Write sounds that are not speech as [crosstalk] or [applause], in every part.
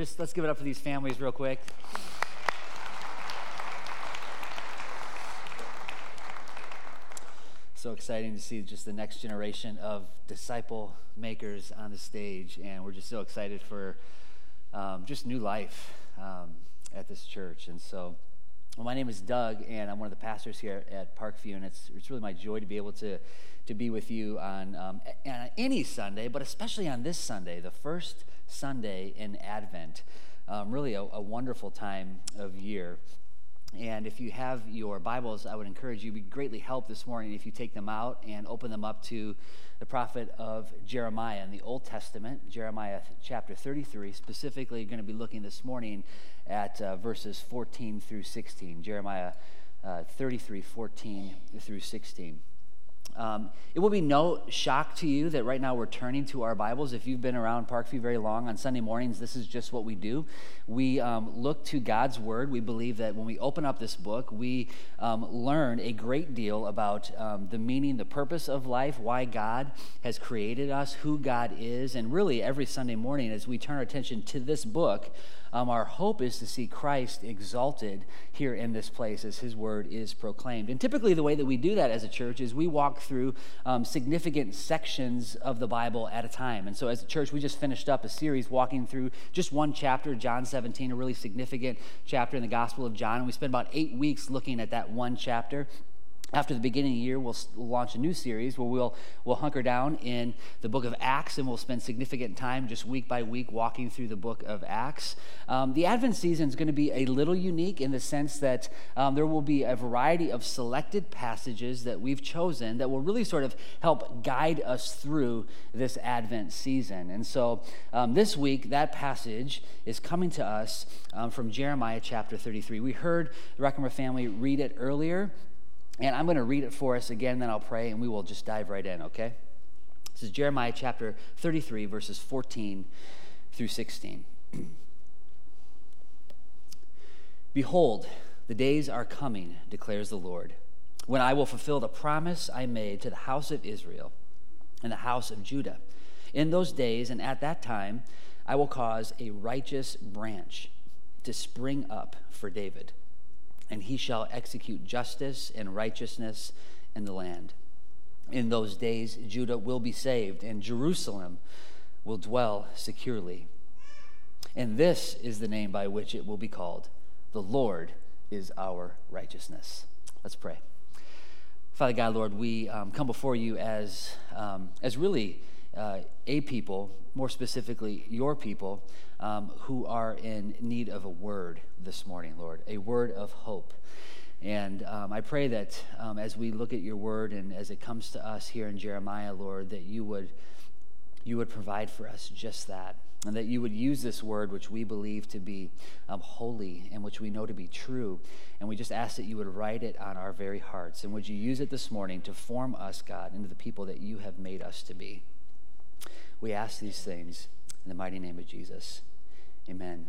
Just let's give it up for these families real quick. So exciting to see just the next generation of disciple makers on the stage, and we're just so excited for um, just new life um, at this church. And so, well, my name is Doug, and I'm one of the pastors here at Parkview, and it's, it's really my joy to be able to, to be with you on, um, on any Sunday, but especially on this Sunday, the first Sunday in Advent. Um, really a, a, wonderful time of year. And if you have your Bibles, I would encourage you, be greatly helped this morning if you take them out and open them up to the prophet of Jeremiah in the Old Testament, Jeremiah chapter 33. Specifically, going to be looking this morning at uh, verses 14 through 16. Jeremiah uh, 33, 14 through 16. Um, it will be no shock to you that right now we're turning to our Bibles. If you've been around Parkview very long, on Sunday mornings, this is just what we do. We um, look to God's Word. We believe that when we open up this book, we um, learn a great deal about um, the meaning, the purpose of life, why God has created us, who God is, and really every Sunday morning as we turn our attention to this book, um, our hope is to see Christ exalted here in this place as his word is proclaimed. And typically, the way that we do that as a church is we walk through um, significant sections of the Bible at a time. And so, as a church, we just finished up a series walking through just one chapter, John 17, a really significant chapter in the Gospel of John. And we spent about eight weeks looking at that one chapter after the beginning of the year, we'll launch a new series where we'll, we'll hunker down in the book of Acts and we'll spend significant time just week by week walking through the book of Acts. Um, the Advent season is going to be a little unique in the sense that um, there will be a variety of selected passages that we've chosen that will really sort of help guide us through this Advent season. And so um, this week, that passage is coming to us um, from Jeremiah chapter 33. We heard the Reckimer family read it earlier. And I'm going to read it for us again, then I'll pray, and we will just dive right in, okay? This is Jeremiah chapter 33, verses 14 through 16. [clears throat] Behold, the days are coming, declares the Lord, when I will fulfill the promise I made to the house of Israel and the house of Judah. In those days and at that time, I will cause a righteous branch to spring up for David and he shall execute justice and righteousness in the land. In those days, Judah will be saved, and Jerusalem will dwell securely. And this is the name by which it will be called The Lord is our righteousness. Let's pray. Father God, Lord, we um, come before you as, um, as really uh, a people, more specifically your people, um, who are in need of a word this morning, Lord, a word of hope. And um, I pray that um, as we look at your word and as it comes to us here in Jeremiah, Lord, that you would, you would provide for us just that. And that you would use this word, which we believe to be um, holy and which we know to be true. And we just ask that you would write it on our very hearts. And would you use it this morning to form us, God, into the people that you have made us to be? We ask these things in the mighty name of Jesus. Amen.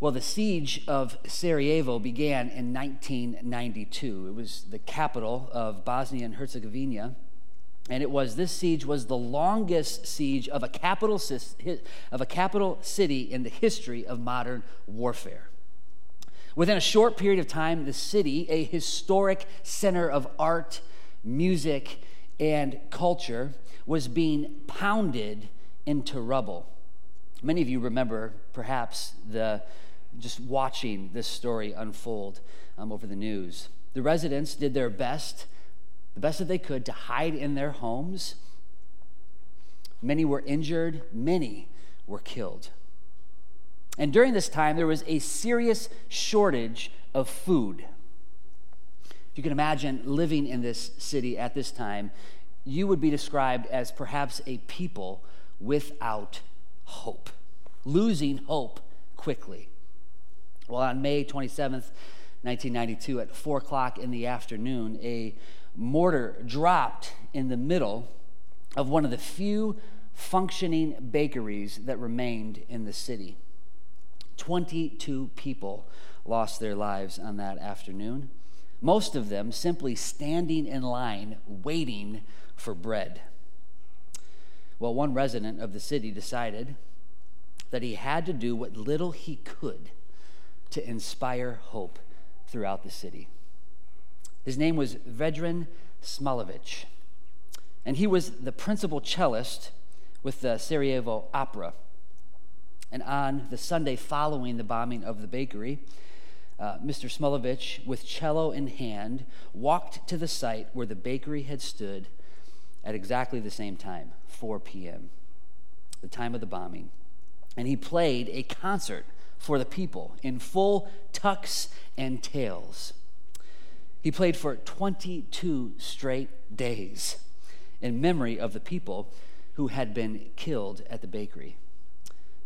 Well, the siege of Sarajevo began in 1992. It was the capital of Bosnia and Herzegovina. And it was this siege was the longest siege of a capital of a capital city in the history of modern warfare. Within a short period of time, the city, a historic center of art, music, and culture, was being pounded into rubble. Many of you remember, perhaps, the just watching this story unfold um, over the news. The residents did their best, the best that they could, to hide in their homes. Many were injured, many were killed. And during this time, there was a serious shortage of food. If you can imagine living in this city at this time, you would be described as perhaps a people without hope, losing hope quickly. Well, on May 27th, 1992, at 4 o'clock in the afternoon, a mortar dropped in the middle of one of the few functioning bakeries that remained in the city. 22 people lost their lives on that afternoon, most of them simply standing in line waiting for bread. Well, one resident of the city decided that he had to do what little he could to inspire hope throughout the city. His name was Vedran Smailovic, and he was the principal cellist with the Sarajevo Opera. And on the Sunday following the bombing of the bakery, uh, Mr. Smailovic, with cello in hand, walked to the site where the bakery had stood at exactly the same time, 4 p.m., the time of the bombing. And he played a concert for the people in full tux and tails. He played for 22 straight days in memory of the people who had been killed at the bakery.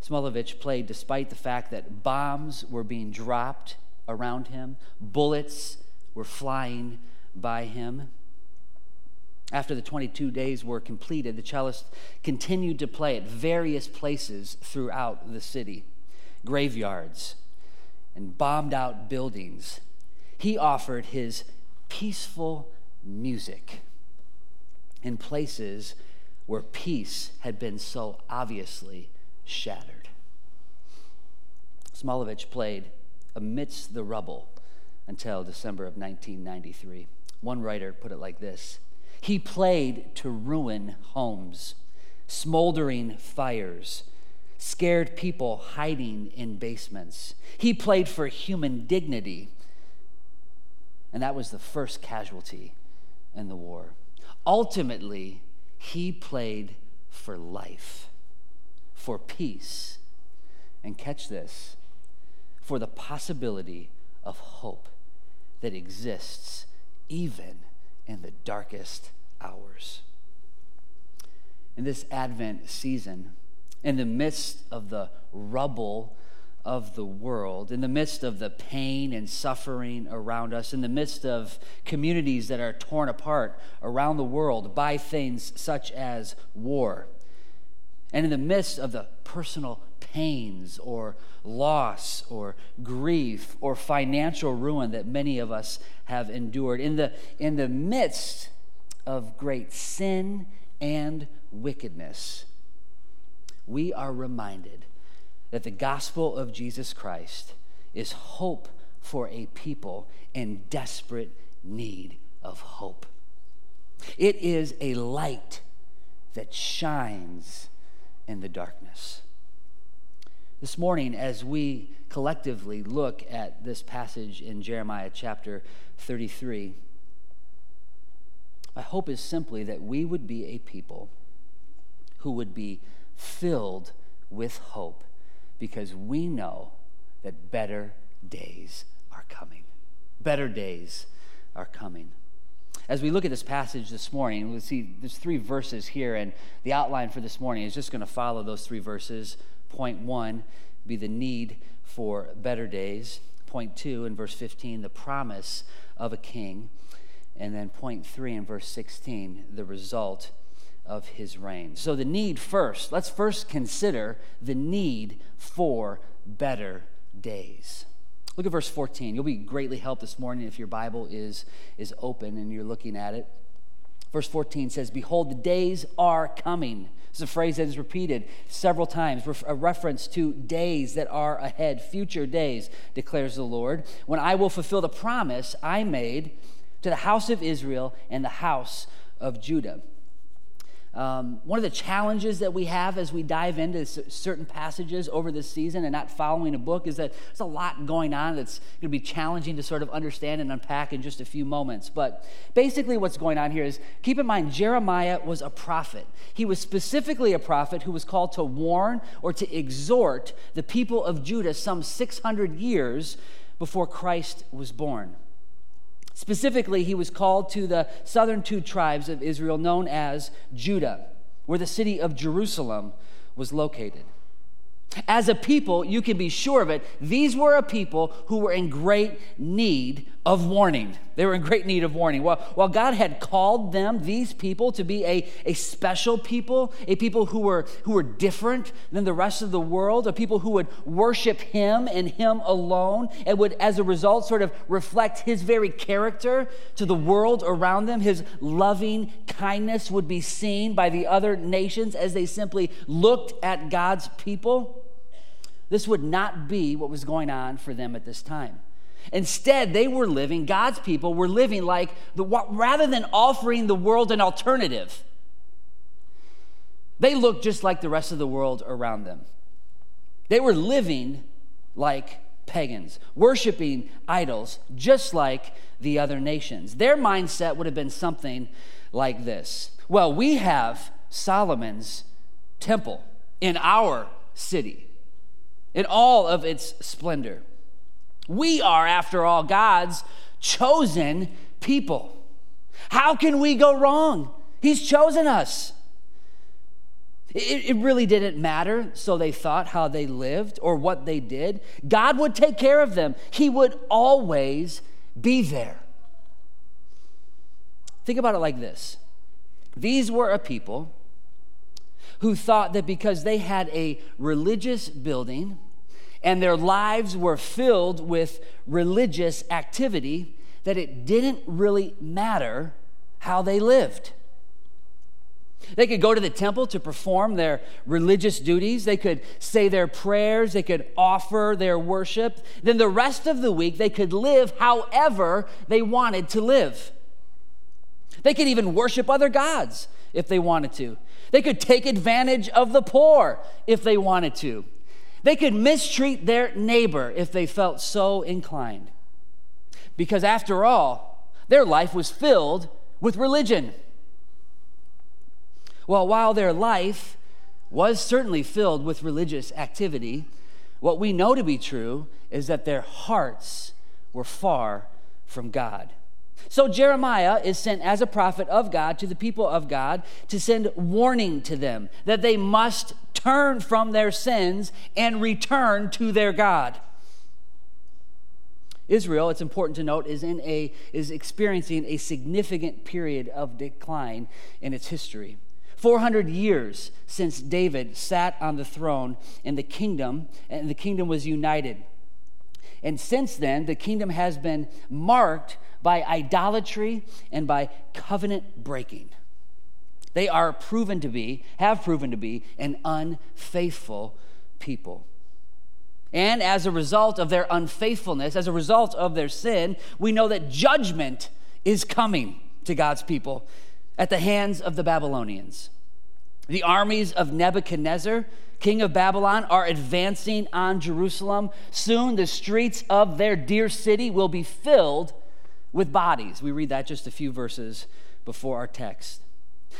Smailovic played despite the fact that bombs were being dropped around him, bullets were flying by him. After the 22 days were completed, the cellist continued to play at various places throughout the city graveyards and bombed out buildings. He offered his peaceful music in places where peace had been so obviously shattered. Smailovic played amidst the rubble until December of 1993. One writer put it like this He played to ruin homes, smoldering fires, scared people hiding in basements. He played for human dignity, and that was the first casualty in the war. Ultimately, he played for life, for peace, and catch this, for the possibility of hope that exists even in the darkest hours. In this Advent season, in the midst of the rubble of the world, in the midst of the pain and suffering around us, in the midst of communities that are torn apart around the world by things such as war, and in the midst of the personal pains or loss or grief or financial ruin that many of us have endured, in the, in the midst of great sin and wickedness, we are reminded that the gospel of Jesus Christ is hope for a people in desperate need of hope. It is a light that shines in the darkness. This morning, as we collectively look at this passage in Jeremiah chapter 33, my hope is simply that we would be a people who would be filled with hope because we know that better days are coming. Better days are coming. As we look at this passage this morning, we'll see there's three verses here, and the outline for this morning is just going to follow those three verses. Point one be the need for better days. Point two, in verse 15, the promise of a king. And then point three in verse 16, the result of his reign. So, the need first, let's first consider the need for better days. Look at verse 14. You'll be greatly helped this morning if your Bible is, is open and you're looking at it. Verse 14 says, Behold, the days are coming. This is a phrase that is repeated several times, a reference to days that are ahead, future days, declares the Lord, when I will fulfill the promise I made to the house of Israel and the house of Judah. Um, one of the challenges that we have as we dive into certain passages over this season and not following a book is that there's a lot going on that's going to be challenging to sort of understand and unpack in just a few moments. But basically, what's going on here is keep in mind, Jeremiah was a prophet. He was specifically a prophet who was called to warn or to exhort the people of Judah some 600 years before Christ was born. Specifically, he was called to the southern two tribes of Israel known as Judah, where the city of Jerusalem was located. As a people, you can be sure of it, these were a people who were in great need of warning. They were in great need of warning. While, while God had called them, these people, to be a, a special people, a people who were, who were different than the rest of the world, a people who would worship Him and Him alone, and would, as a result, sort of reflect His very character to the world around them. His loving kindness would be seen by the other nations as they simply looked at God's people. This would not be what was going on for them at this time. Instead, they were living, God's people were living like the, rather than offering the world an alternative, they looked just like the rest of the world around them. They were living like pagans, worshiping idols, just like the other nations. Their mindset would have been something like this Well, we have Solomon's temple in our city, in all of its splendor. We are, after all, God's chosen people. How can we go wrong? He's chosen us. It, it, really didn't matter, so they thought, how they lived or what they did. God would take care of them, He would always be there. Think about it like this these were a people who thought that because they had a religious building and their lives were filled with religious activity, that it didn't really matter how they lived. They could go to the temple to perform their religious duties. They could say their prayers. They could offer their worship. Then the rest of the week, they could live however they wanted to live. They could even worship other gods if they wanted to. They could take advantage of the poor if they wanted to. They could mistreat their neighbor if they felt so inclined. Because after all, their life was filled with religion. Well, while their life was certainly filled with religious activity, what we know to be true is that their hearts were far from God. So Jeremiah is sent as a prophet of God to the people of God to send warning to them that they must turn from their sins and return to their God. Israel, it's important to note, is in a is experiencing a significant period of decline in its history. 400 years since David sat on the throne and the kingdom, and the kingdom was united. And since then, the kingdom has been marked by idolatry and by covenant breaking. They are proven to be, have proven to be, an unfaithful people. And as a result of their unfaithfulness, as a result of their sin, we know that judgment is coming to God's people at the hands of the Babylonians. The armies of Nebuchadnezzar, king of Babylon, are advancing on Jerusalem. Soon the streets of their dear city will be filled with bodies. We read that just a few verses before our text.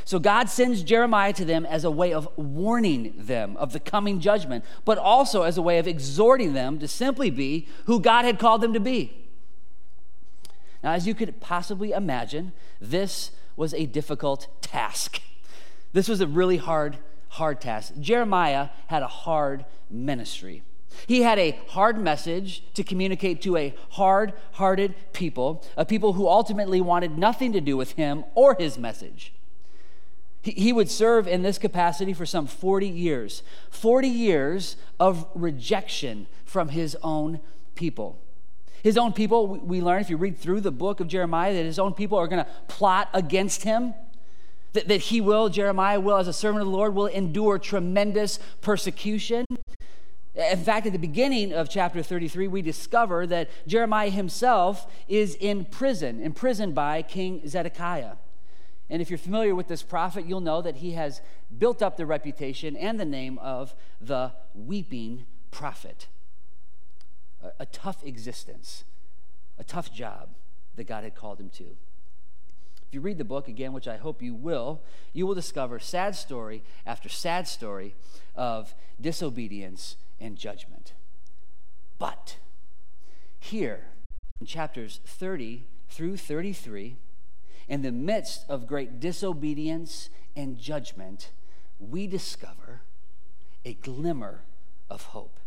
So God sends Jeremiah to them as a way of warning them of the coming judgment, but also as a way of exhorting them to simply be who God had called them to be. Now, as you could possibly imagine, this was a difficult task. This was a really hard, hard task. Jeremiah had a hard ministry. He had a hard message to communicate to a hard hearted people, a people who ultimately wanted nothing to do with him or his message. He would serve in this capacity for some 40 years 40 years of rejection from his own people. His own people, we learn if you read through the book of Jeremiah, that his own people are going to plot against him that, that he will, Jeremiah will, as a servant of the Lord, will endure tremendous persecution. In fact, at the beginning of chapter 33, we discover that Jeremiah himself is in prison, imprisoned by King Zedekiah. And if you're familiar with this prophet, you'll know that he has built up the reputation and the name of the weeping prophet. A, a tough existence, a tough job that God had called him to. If you read the book again, which I hope you will, you will discover sad story after sad story of disobedience and judgment. But here, in chapters 30 through 33, in the midst of great disobedience and judgment, we discover a glimmer of hope.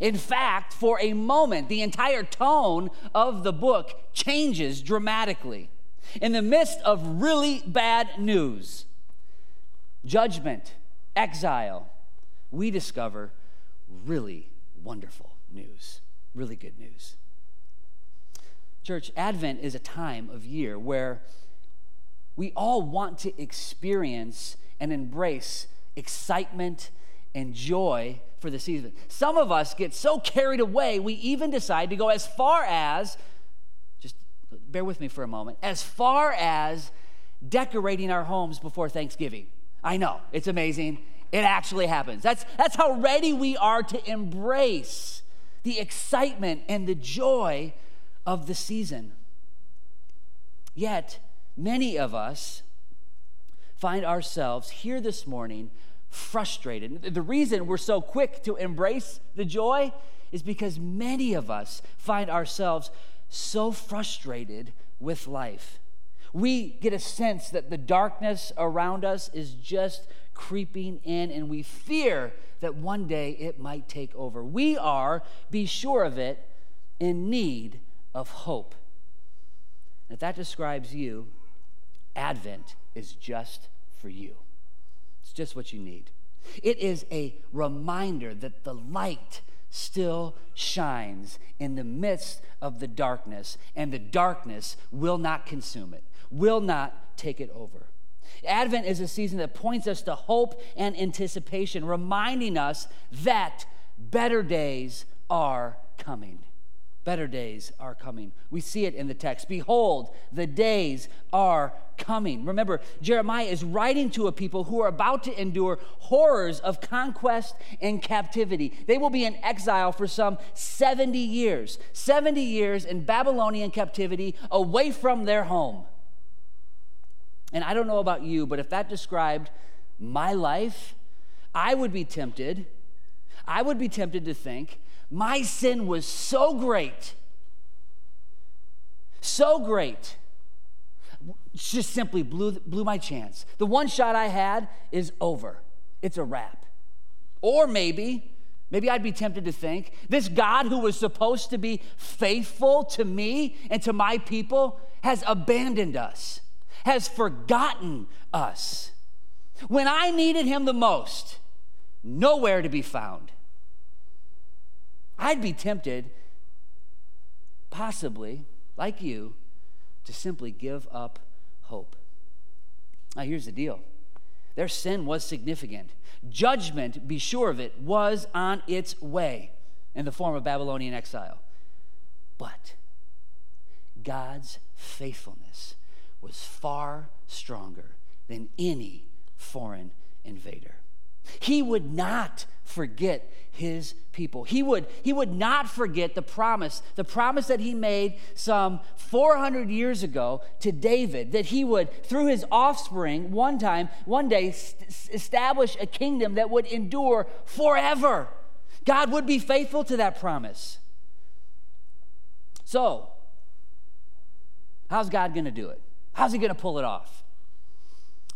In fact, for a moment, the entire tone of the book changes dramatically in the midst of really bad news, judgment, exile, we discover really wonderful news, really good news. Church, Advent is a time of year where we all want to experience and embrace excitement and joy for the season. Some of us get so carried away, we even decide to go as far as, just bear with me for a moment, as far as decorating our homes before Thanksgiving. I know, it's amazing. It actually happens. That's, that's how ready we are to embrace the excitement and the joy of the season. Yet, many of us find ourselves here this morning frustrated. The reason we're so quick to embrace the joy is because many of us find ourselves so frustrated with life. We get a sense that the darkness around us is just creeping in, and we fear that one day it might take over. We are, be sure of it, in need of hope. If that describes you, Advent is just for you. It's just what you need. It is a reminder that the light still shines in the midst of the darkness, and the darkness will not consume it, will not take it over. Advent is a season that points us to hope and anticipation, reminding us that better days are coming. Better days are coming. We see it in the text. Behold, the days are coming. Remember, Jeremiah is writing to a people who are about to endure horrors of conquest and captivity. They will be in exile for some 70 years, 70 years in Babylonian captivity away from their home. And I don't know about you, but if that described my life, I would be tempted. I would be tempted to think my sin was so great, so great, just simply blew, blew my chance. The one shot I had is over, it's a wrap. Or maybe, maybe I'd be tempted to think this God who was supposed to be faithful to me and to my people has abandoned us, has forgotten us. When I needed him the most, nowhere to be found. I'd be tempted, possibly, like you, to simply give up hope. Now, here's the deal their sin was significant. Judgment, be sure of it, was on its way in the form of Babylonian exile. But God's faithfulness was far stronger than any foreign invader. He would not forget his people. He would, he would not forget the promise, the promise that he made some 400 years ago to David, that he would, through his offspring, one time, one day, st- establish a kingdom that would endure forever. God would be faithful to that promise. So, how's God going to do it? How's he going to pull it off?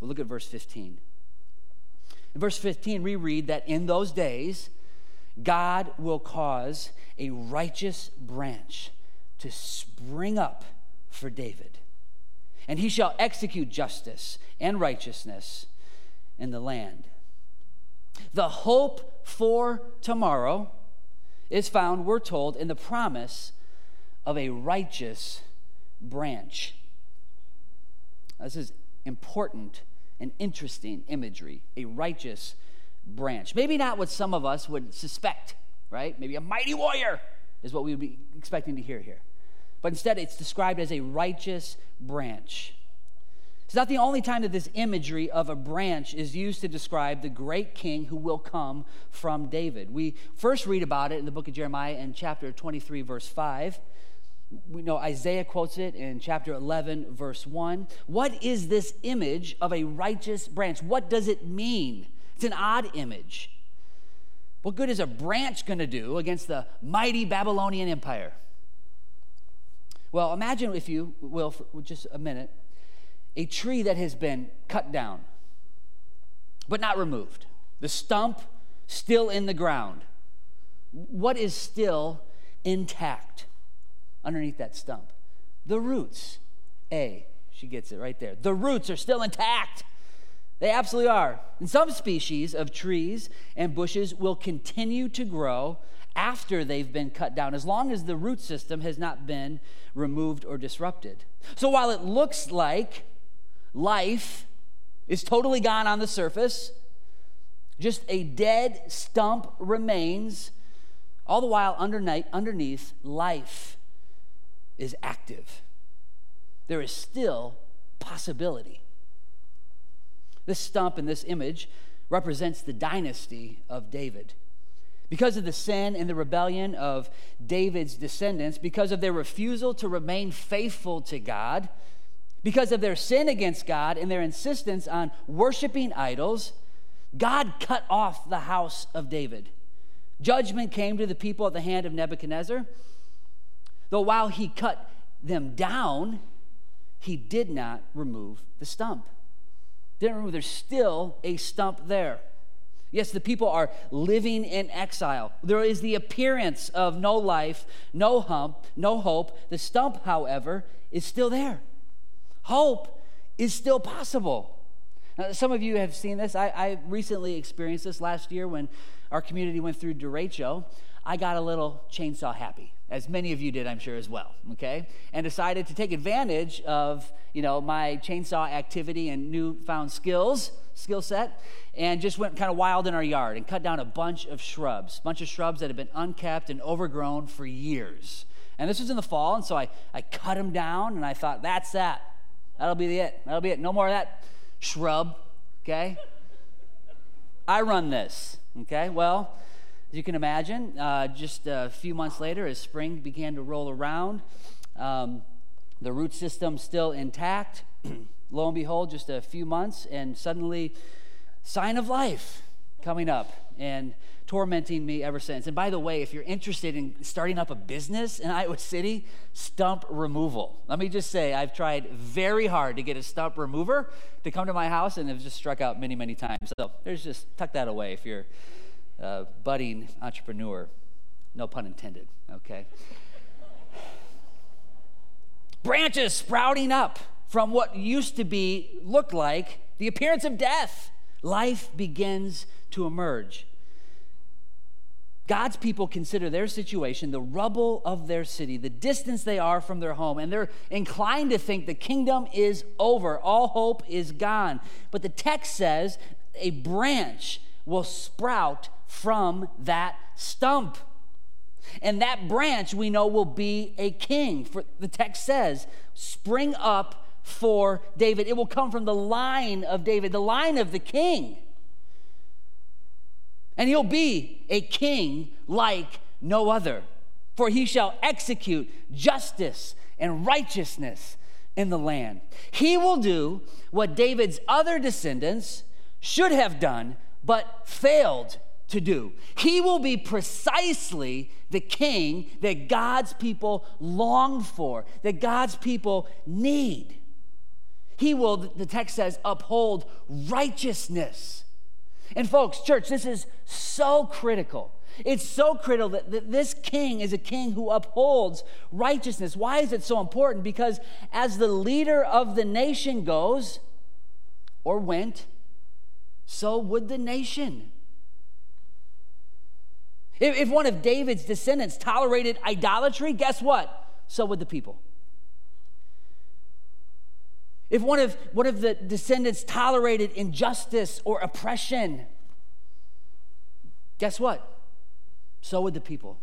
Well, look at verse 15. In verse 15, we read that in those days, God will cause a righteous branch to spring up for David, and he shall execute justice and righteousness in the land. The hope for tomorrow is found, we're told, in the promise of a righteous branch. This is important and interesting imagery a righteous branch. Maybe not what some of us would suspect, right? Maybe a mighty warrior is what we would be expecting to hear here. But instead, it's described as a righteous branch. It's not the only time that this imagery of a branch is used to describe the great king who will come from David. We first read about it in the book of Jeremiah in chapter 23, verse 5. We know Isaiah quotes it in chapter 11, verse 1. What is this image of a righteous branch? What does it mean? It's an odd image. What good is a branch going to do against the mighty Babylonian Empire? Well, imagine, if you will, for just a minute, a tree that has been cut down, but not removed. The stump still in the ground. What is still intact underneath that stump? The roots. A, she gets it right there. The roots are still intact. They absolutely are. And some species of trees and bushes will continue to grow after they've been cut down, as long as the root system has not been removed or disrupted. So while it looks like life is totally gone on the surface, Just a dead stump remains, all the while underneath, underneath life is active. There is still possibility. This stump in this image represents the dynasty of David. Because of the sin and the rebellion of David's descendants, because of their refusal to remain faithful to God, because of their sin against God and their insistence on worshiping idols, God cut off the house of David. Judgment came to the people at the hand of Nebuchadnezzar. Though while he cut them down, he did not remove the stump. Didn't remove, there's still a stump there. Yes, the people are living in exile. There is the appearance of no life, no hump, no hope. The stump, however, is still there. Hope is still possible. Now, some of you have seen this. I, I, recently experienced this last year when our community went through derecho. I got a little chainsaw happy, as many of you did, I'm sure, as well, okay? And decided to take advantage of, you know, my chainsaw activity and newfound skills, skill set, and just went kind of wild in our yard and cut down a bunch of shrubs, bunch of shrubs that had been unkept and overgrown for years. And this was in the fall, and so I, I cut them down, and I thought, that's that. That'll be it. That'll be it. No more of that shrub, okay? I run this, okay? Well, as you can imagine, uh, just a few months later, as spring began to roll around, um, the root system still intact. [clears throat] Lo and behold, just a few months, and suddenly, sign of life coming up. And tormenting me ever since. And by the way, if you're interested in starting up a business in Iowa City, stump removal. Let me just say, I've tried very hard to get a stump remover to come to my house and have just struck out many, many times. So there's just tuck that away if you're a budding entrepreneur. No pun intended, okay? Branches sprouting up from what used to be, looked like, the appearance of death. Life begins to emerge. God's people consider their situation the rubble of their city, the distance they are from their home, and they're inclined to think the kingdom is over, all hope is gone. But the text says a branch will sprout from that stump. And that branch we know will be a king. For the text says, spring up for David. It will come from the line of David, the line of the king and he'll be a king like no other. For he shall execute justice and righteousness in the land. He will do what David's other descendants should have done, but failed to do. He will be precisely the king that God's people long for, that God's people need. He will, the text says, uphold righteousness and folks, church, this is so critical. It's so critical that, that, this king is a king who upholds righteousness. Why is it so important? Because as the leader of the nation goes or went, so would the nation. If, one of David's descendants tolerated idolatry, guess what? So would the people. If one of, one of the descendants tolerated injustice or oppression, guess what? So would the people.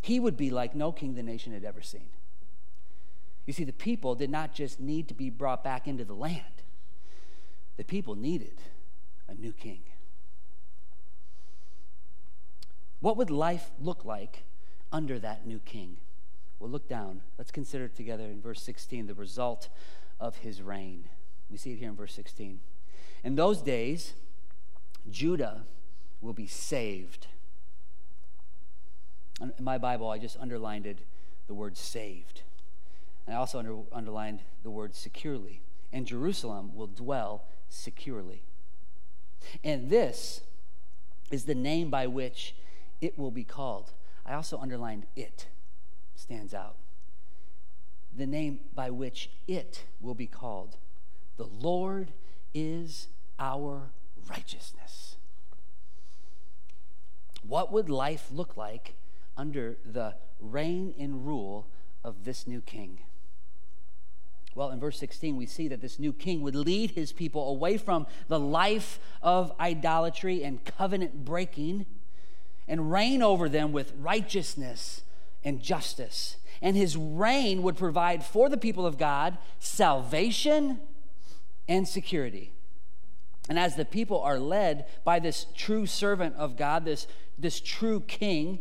He would be like no king the nation had ever seen. You see, the people did not just need to be brought back into the land, the people needed a new king. What would life look like under that new king? Well, look down. Let's consider together in verse 16 the result of his reign. We see it here in verse 16. In those days, Judah will be saved. In my Bible, I just underlined it, the word saved. And I also under, underlined the word securely. And Jerusalem will dwell securely. And this is the name by which it will be called. I also underlined it stands out. The name by which it will be called the Lord is our righteousness. What would life look like under the reign and rule of this new king? Well, in verse 16, we see that this new king would lead his people away from the life of idolatry and covenant breaking and reign over them with righteousness and justice. And his reign would provide for the people of God salvation and security. And as the people are led by this true servant of God, this, this true king,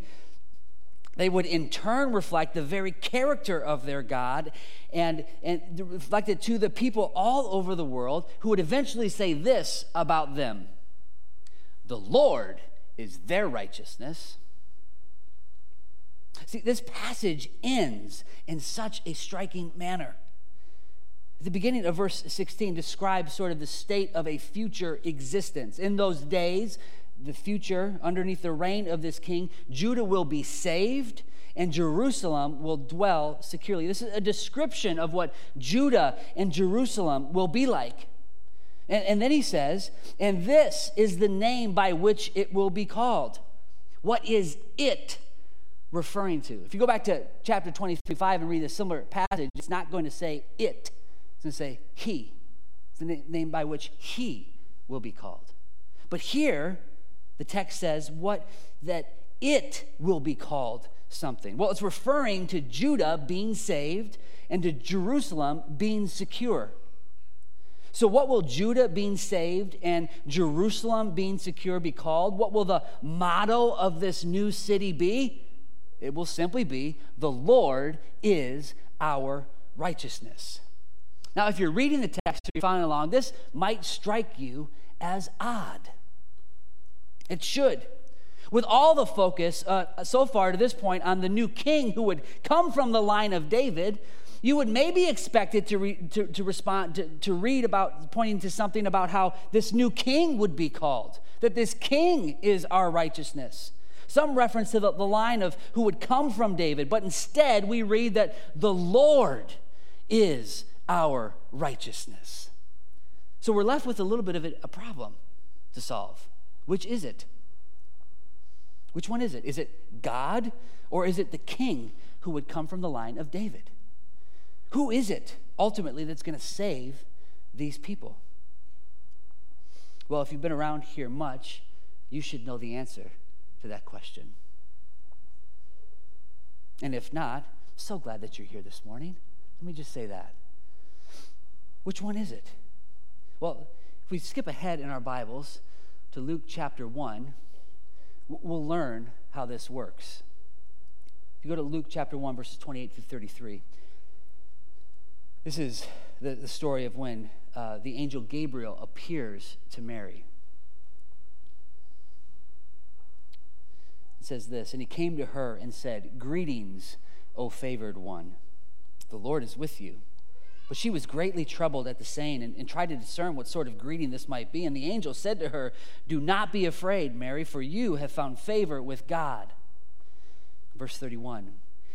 they would in turn reflect the very character of their God and, and reflect it to the people all over the world who would eventually say this about them The Lord is their righteousness. See, this passage ends in such a striking manner. The beginning of verse 16 describes sort of the state of a future existence. In those days, the future, underneath the reign of this king, Judah will be saved and Jerusalem will dwell securely. This is a description of what Judah and Jerusalem will be like. And, and, then he says, and this is the name by which it will be called. What is it referring to? If you go back to chapter 23, 5 and read a similar passage, it's not going to say it, it's going to say he. It's the name by which he will be called. But here, the text says what that it will be called something. Well, it's referring to Judah being saved and to Jerusalem being secure. So, what will Judah being saved and Jerusalem being secure be called? What will the motto of this new city be? It will simply be the Lord is our righteousness. Now, if you're reading the text or you're following along, this might strike you as odd. It should. With all the focus uh, so far to this point on the new king who would come from the line of David, you would maybe expect it to, re, to, to respond to, to read about pointing to something about how this new king would be called that this king is our righteousness. Some reference to the, the line of who would come from david but instead we read that the lord is our righteousness. So we're left with a little bit of a, a problem to solve. Which is it? Which one is it? Is it god or is it the king who would come from the line of david who is it ultimately that's going to save these people? Well, if you've been around here much, you should know the answer to that question. And if not, so glad that you're here this morning. Let me just say that. Which one is it? Well, if we skip ahead in our Bibles to Luke chapter 1, we'll learn how this works. If you go to Luke chapter 1, verses 28 through 33, this is the, the story of when uh, the angel Gabriel appears to Mary. It says this And he came to her and said, Greetings, O favored one. The Lord is with you. But she was greatly troubled at the saying and, and, tried to discern what sort of greeting this might be. And the angel said to her, Do not be afraid, Mary, for you have found favor with God. Verse 31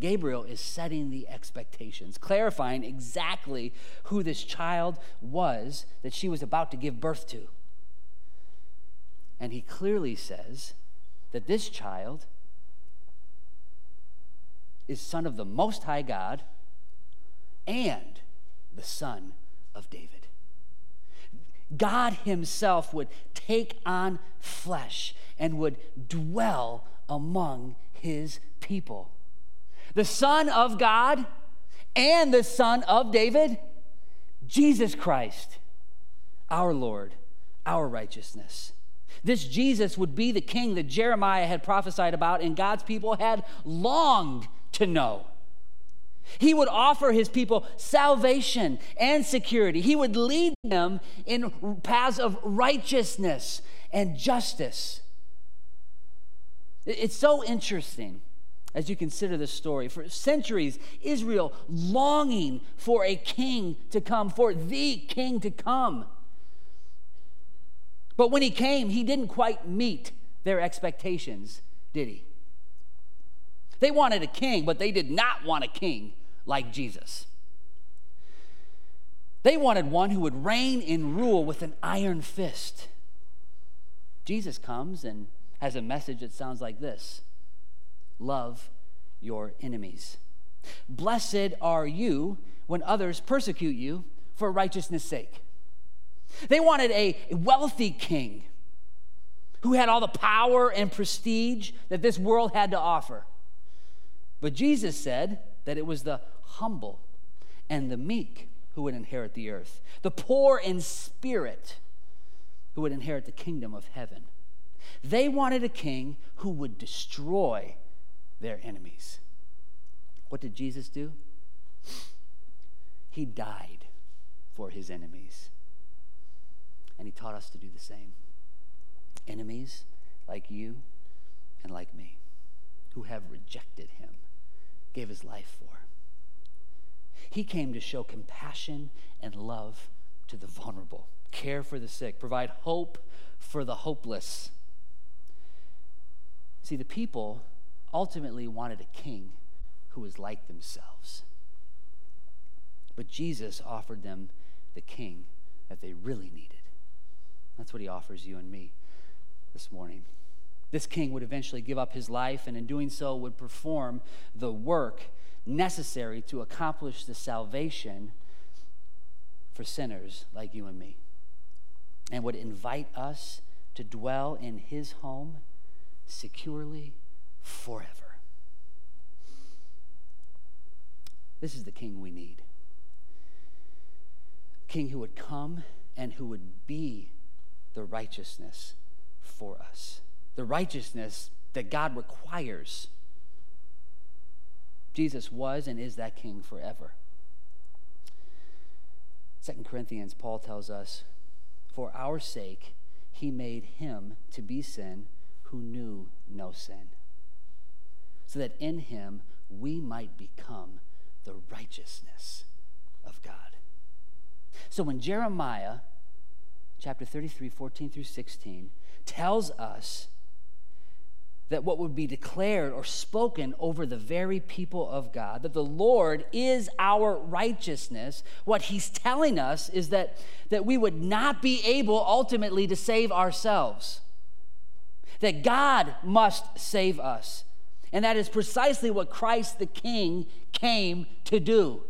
Gabriel is setting the expectations, clarifying exactly who this child was that she was about to give birth to. And he clearly says that this child is son of the Most High God and the son of David. God Himself would take on flesh and would dwell among His people the Son of God and the Son of David, Jesus Christ, our Lord, our righteousness. This Jesus would be the king that Jeremiah had prophesied about and God's people had longed to know. He would offer his people salvation and security. He would lead them in paths of righteousness and justice. It's so interesting as you consider this story. For centuries, Israel longing for a king to come, for the king to come. But when he came, he didn't quite meet their expectations, did he? They wanted a king, but they did not want a king like Jesus. They wanted one who would reign and rule with an iron fist. Jesus comes and has a message that sounds like this Love your enemies. Blessed are you when others persecute you for righteousness' sake. They wanted a wealthy king who had all the power and prestige that this world had to offer. But Jesus said that it was the humble and the meek who would inherit the earth, the poor in spirit who would inherit the kingdom of heaven. They wanted a king who would destroy their enemies. What did Jesus do? He died for his enemies. And he taught us to do the same. Enemies like you and like me, who have rejected him, gave his life for. He came to show compassion and love to the vulnerable, care for the sick, provide hope for the hopeless. See, the people ultimately wanted a king who was like themselves. But Jesus offered them the king that they really needed. That's what he offers you and me this morning. This king would eventually give up his life, and in doing so, would perform the work necessary to accomplish the salvation for sinners like you and me, and would invite us to dwell in his home securely forever. This is the king we need. King who would come and who would be the righteousness for us, the righteousness that God requires. Jesus was and is that king forever. Second Corinthians, Paul tells us, For our sake, he made him to be sin who knew no sin, so that in him we might become the righteousness of God. So when Jeremiah chapter 33, 14 through 16, tells us that what would be declared or spoken over the very people of God, that the Lord is our righteousness, what he's telling us is that, that we would not be able ultimately to save ourselves, that God must save us. And that is precisely what Christ the King came to do.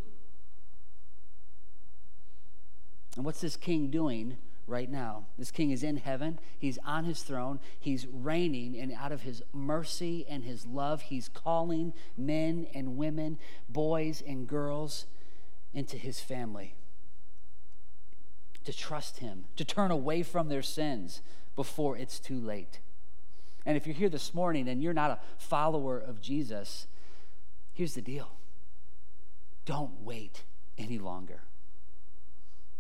And what's this king doing right now? This king is in heaven. He's on his throne. He's reigning, and out of his mercy and his love, he's calling men and women, boys and girls into his family to trust him, to turn away from their sins before it's too late. And if you're here this morning and you're not a follower of Jesus, here's the deal don't wait any longer.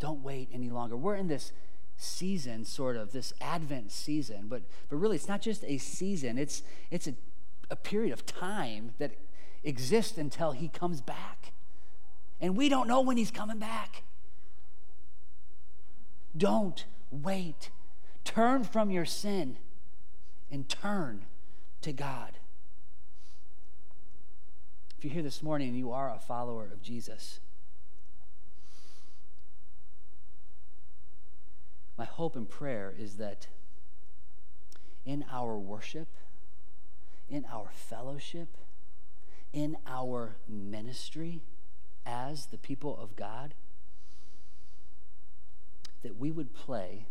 Don't wait any longer. We're in this season, sort of, this Advent season, but, but really it's not just a season, it's, it's a, a period of time that exists until he comes back. And we don't know when he's coming back. Don't wait. Turn from your sin and turn to God. If you're here this morning and you are a follower of Jesus, my hope and prayer is that in our worship, in our fellowship, in our ministry as the people of God, that we would play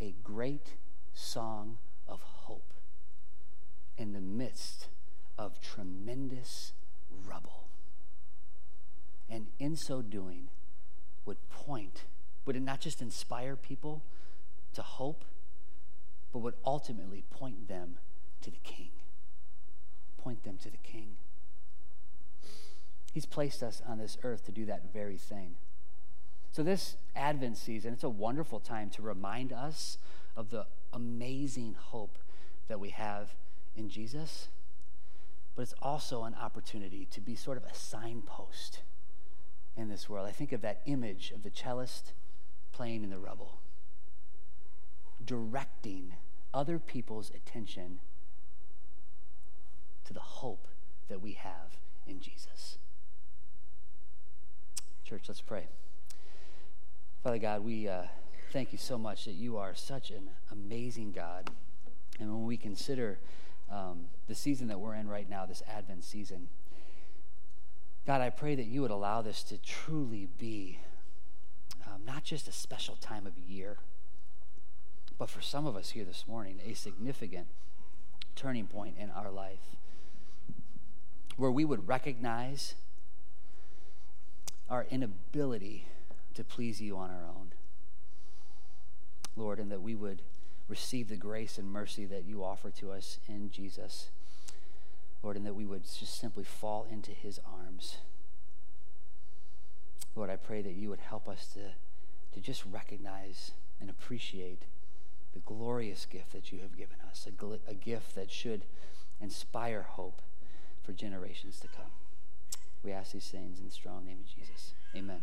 a great song of hope in the midst of tremendous rubble. And in so doing, would point, would it not just inspire people to hope, but would ultimately point them to the King? Point them to the King. He's placed us on this earth to do that very thing. So, this Advent season, it's a wonderful time to remind us of the amazing hope that we have in Jesus. but it's also an opportunity to be sort of a signpost in this world. I think of that image of the cellist playing in the rubble, directing other people's attention to the hope that we have in Jesus. Church, let's pray. Father God, we uh, thank you so much that you are such an amazing God. And when we consider um, the season that we're in right now, this Advent season, God, I pray that you would allow this to truly be um, not just a special time of year, but for some of us here this morning, a significant turning point in our life where we would recognize our inability to please you on our own. Lord, and that we would receive the grace and mercy that you offer to us in Jesus. Lord, and that we would just simply fall into his arms. Lord, I pray that you would help us to, to just recognize and appreciate the glorious gift that you have given us, a, gl- a gift that should inspire hope for generations to come. We ask these things in the strong name of Jesus. Amen.